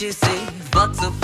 you see, but to